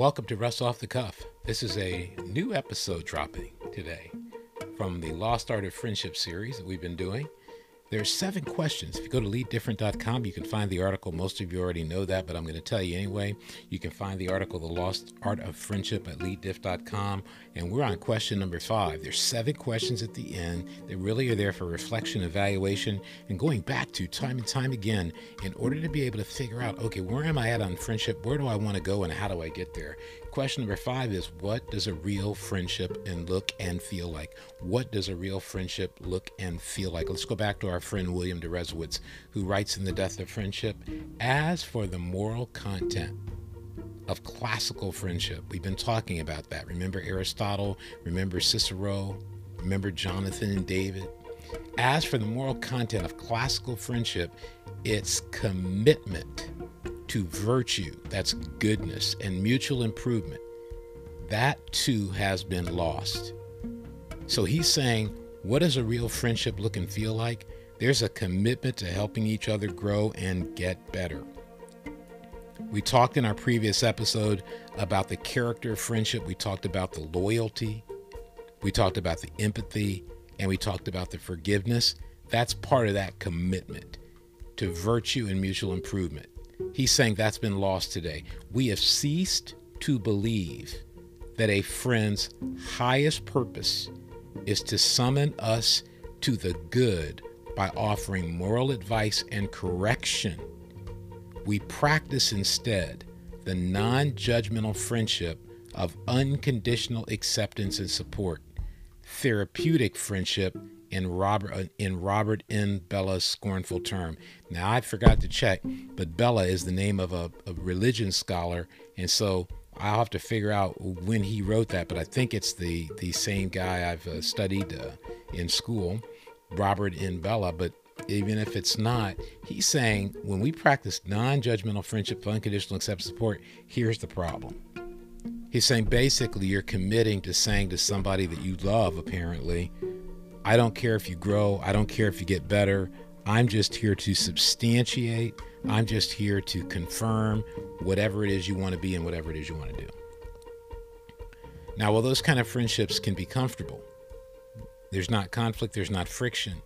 Welcome to Russ Off the Cuff. This is a new episode dropping today from the Lost Art of Friendship series that we've been doing. There's seven questions. If you go to leaddifferent.com, you can find the article. Most of you already know that, but I'm going to tell you anyway. You can find the article, The Lost Art of Friendship, at leaddiff.com. And we're on question number five. There's seven questions at the end that really are there for reflection, evaluation, and going back to time and time again in order to be able to figure out, okay, where am I at on friendship? Where do I want to go and how do I get there? Question number five is what does a real friendship and look and feel like? What does a real friendship look and feel like? Let's go back to our friend William Deresiewicz, who writes in The Death of Friendship As for the moral content, of classical friendship. We've been talking about that. Remember Aristotle, remember Cicero, remember Jonathan and David. As for the moral content of classical friendship, it's commitment to virtue, that's goodness, and mutual improvement. That too has been lost. So he's saying, what does a real friendship look and feel like? There's a commitment to helping each other grow and get better. We talked in our previous episode about the character of friendship. We talked about the loyalty. We talked about the empathy. And we talked about the forgiveness. That's part of that commitment to virtue and mutual improvement. He's saying that's been lost today. We have ceased to believe that a friend's highest purpose is to summon us to the good by offering moral advice and correction we practice instead the non judgmental friendship of unconditional acceptance and support, therapeutic friendship in Robert in Robert N. Bellah's scornful term. Now I forgot to check, but Bellah is the name of a, a religion scholar, and so I'll have to figure out when he wrote that. But I think it's the the same guy I've uh, studied uh, in school, Robert N. Bellah. But even if it's not, he's saying when we practice non judgmental friendship unconditional acceptance support, here's the problem. He's saying basically you're committing to saying to somebody that you love, apparently, I don't care if you grow, I don't care if you get better. I'm just here to substantiate, I'm just here to confirm whatever it is you want to be and whatever it is you want to do. Now, while those kind of friendships can be comfortable, there's not conflict, there's not friction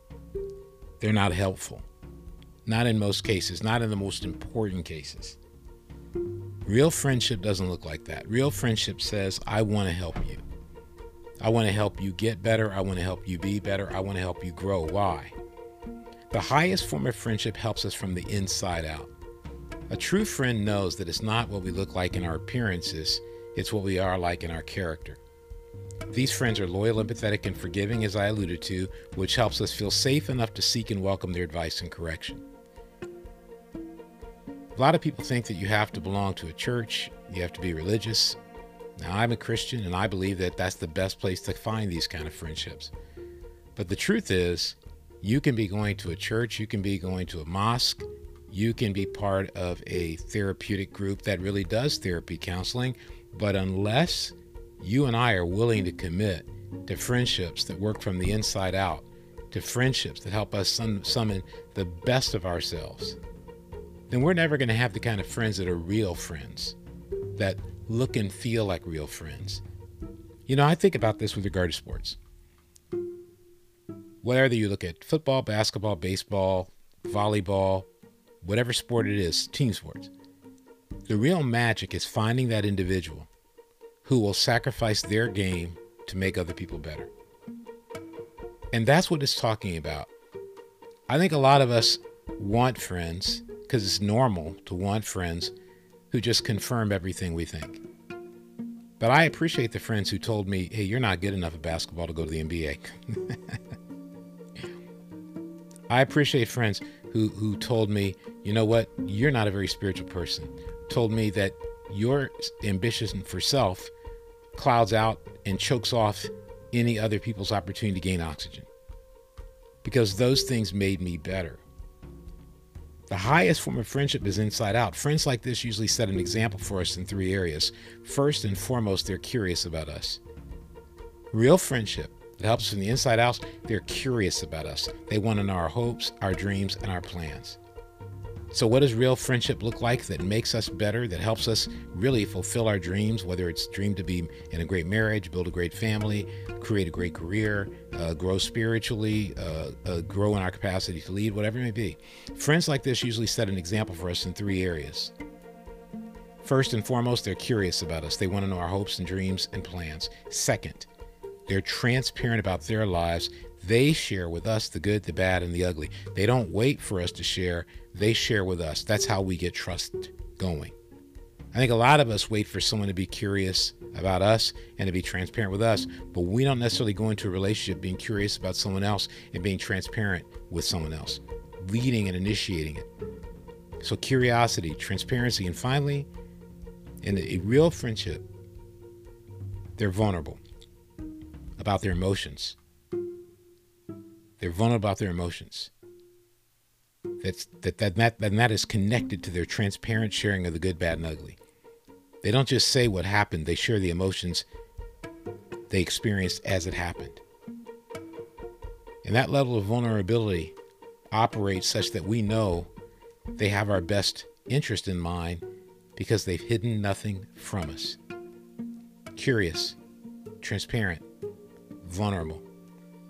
they're not helpful. Not in most cases, not in the most important cases. Real friendship doesn't look like that. Real friendship says, I want to help you. I want to help you get better. I want to help you be better. I want to help you grow. Why? The highest form of friendship helps us from the inside out. A true friend knows that it's not what we look like in our appearances, it's what we are like in our character. These friends are loyal, empathetic, and forgiving, as I alluded to, which helps us feel safe enough to seek and welcome their advice and correction. A lot of people think that you have to belong to a church, you have to be religious. Now, I'm a Christian, and I believe that that's the best place to find these kind of friendships. But the truth is, you can be going to a church, you can be going to a mosque, you can be part of a therapeutic group that really does therapy counseling, but unless you and I are willing to commit to friendships that work from the inside out, to friendships that help us summon the best of ourselves, then we're never going to have the kind of friends that are real friends, that look and feel like real friends. You know, I think about this with regard to sports. Whether you look at football, basketball, baseball, volleyball, whatever sport it is, team sports, the real magic is finding that individual who will sacrifice their game to make other people better. And that's what it's talking about. I think a lot of us want friends because it's normal to want friends who just confirm everything we think. But I appreciate the friends who told me, hey, you're not good enough at basketball to go to the NBA. I appreciate friends who, who told me, you know what, you're not a very spiritual person. Told me that your ambition for self clouds out and chokes off any other people's opportunity to gain oxygen. Because those things made me better. The highest form of friendship is inside out. Friends like this usually set an example for us in three areas. First and foremost, they're curious about us. Real friendship that helps from the inside out, they're curious about us. They want to know our hopes, our dreams, and our plans. So, what does real friendship look like that makes us better, that helps us really fulfill our dreams, whether it's dream to be in a great marriage, build a great family, create a great career, uh, grow spiritually, uh, uh, grow in our capacity to lead, whatever it may be? Friends like this usually set an example for us in three areas. First and foremost, they're curious about us. They want to know our hopes and dreams and plans. Second, they're transparent about their lives. They share with us the good, the bad, and the ugly. They don't wait for us to share they share with us. That's how we get trust going. I think a lot of us wait for someone to be curious about us and to be transparent with us, but we don't necessarily go into a relationship being curious about someone else and being transparent with someone else, leading and initiating it. So, curiosity, transparency, and finally, in a real friendship, they're vulnerable about their emotions. They're vulnerable about their emotions. That's that that that, and that is connected to their transparent sharing of the good, bad, and ugly. They don't just say what happened; they share the emotions they experienced as it happened. And that level of vulnerability operates such that we know they have our best interest in mind because they've hidden nothing from us. Curious, transparent, vulnerable.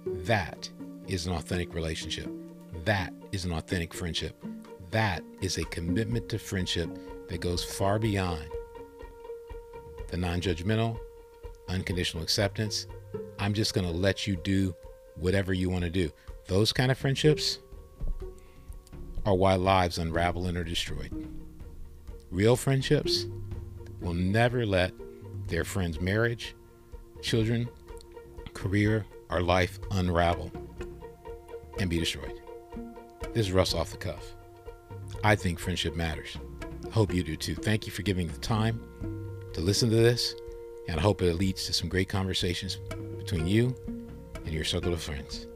That is an authentic relationship. That is an authentic friendship. That is a commitment to friendship that goes far beyond the non judgmental, unconditional acceptance. I'm just going to let you do whatever you want to do. Those kind of friendships are why lives unravel and are destroyed. Real friendships will never let their friends' marriage, children, career, or life unravel and be destroyed. This is Russ off the cuff. I think friendship matters. Hope you do too. Thank you for giving the time to listen to this, and I hope it leads to some great conversations between you and your circle of friends.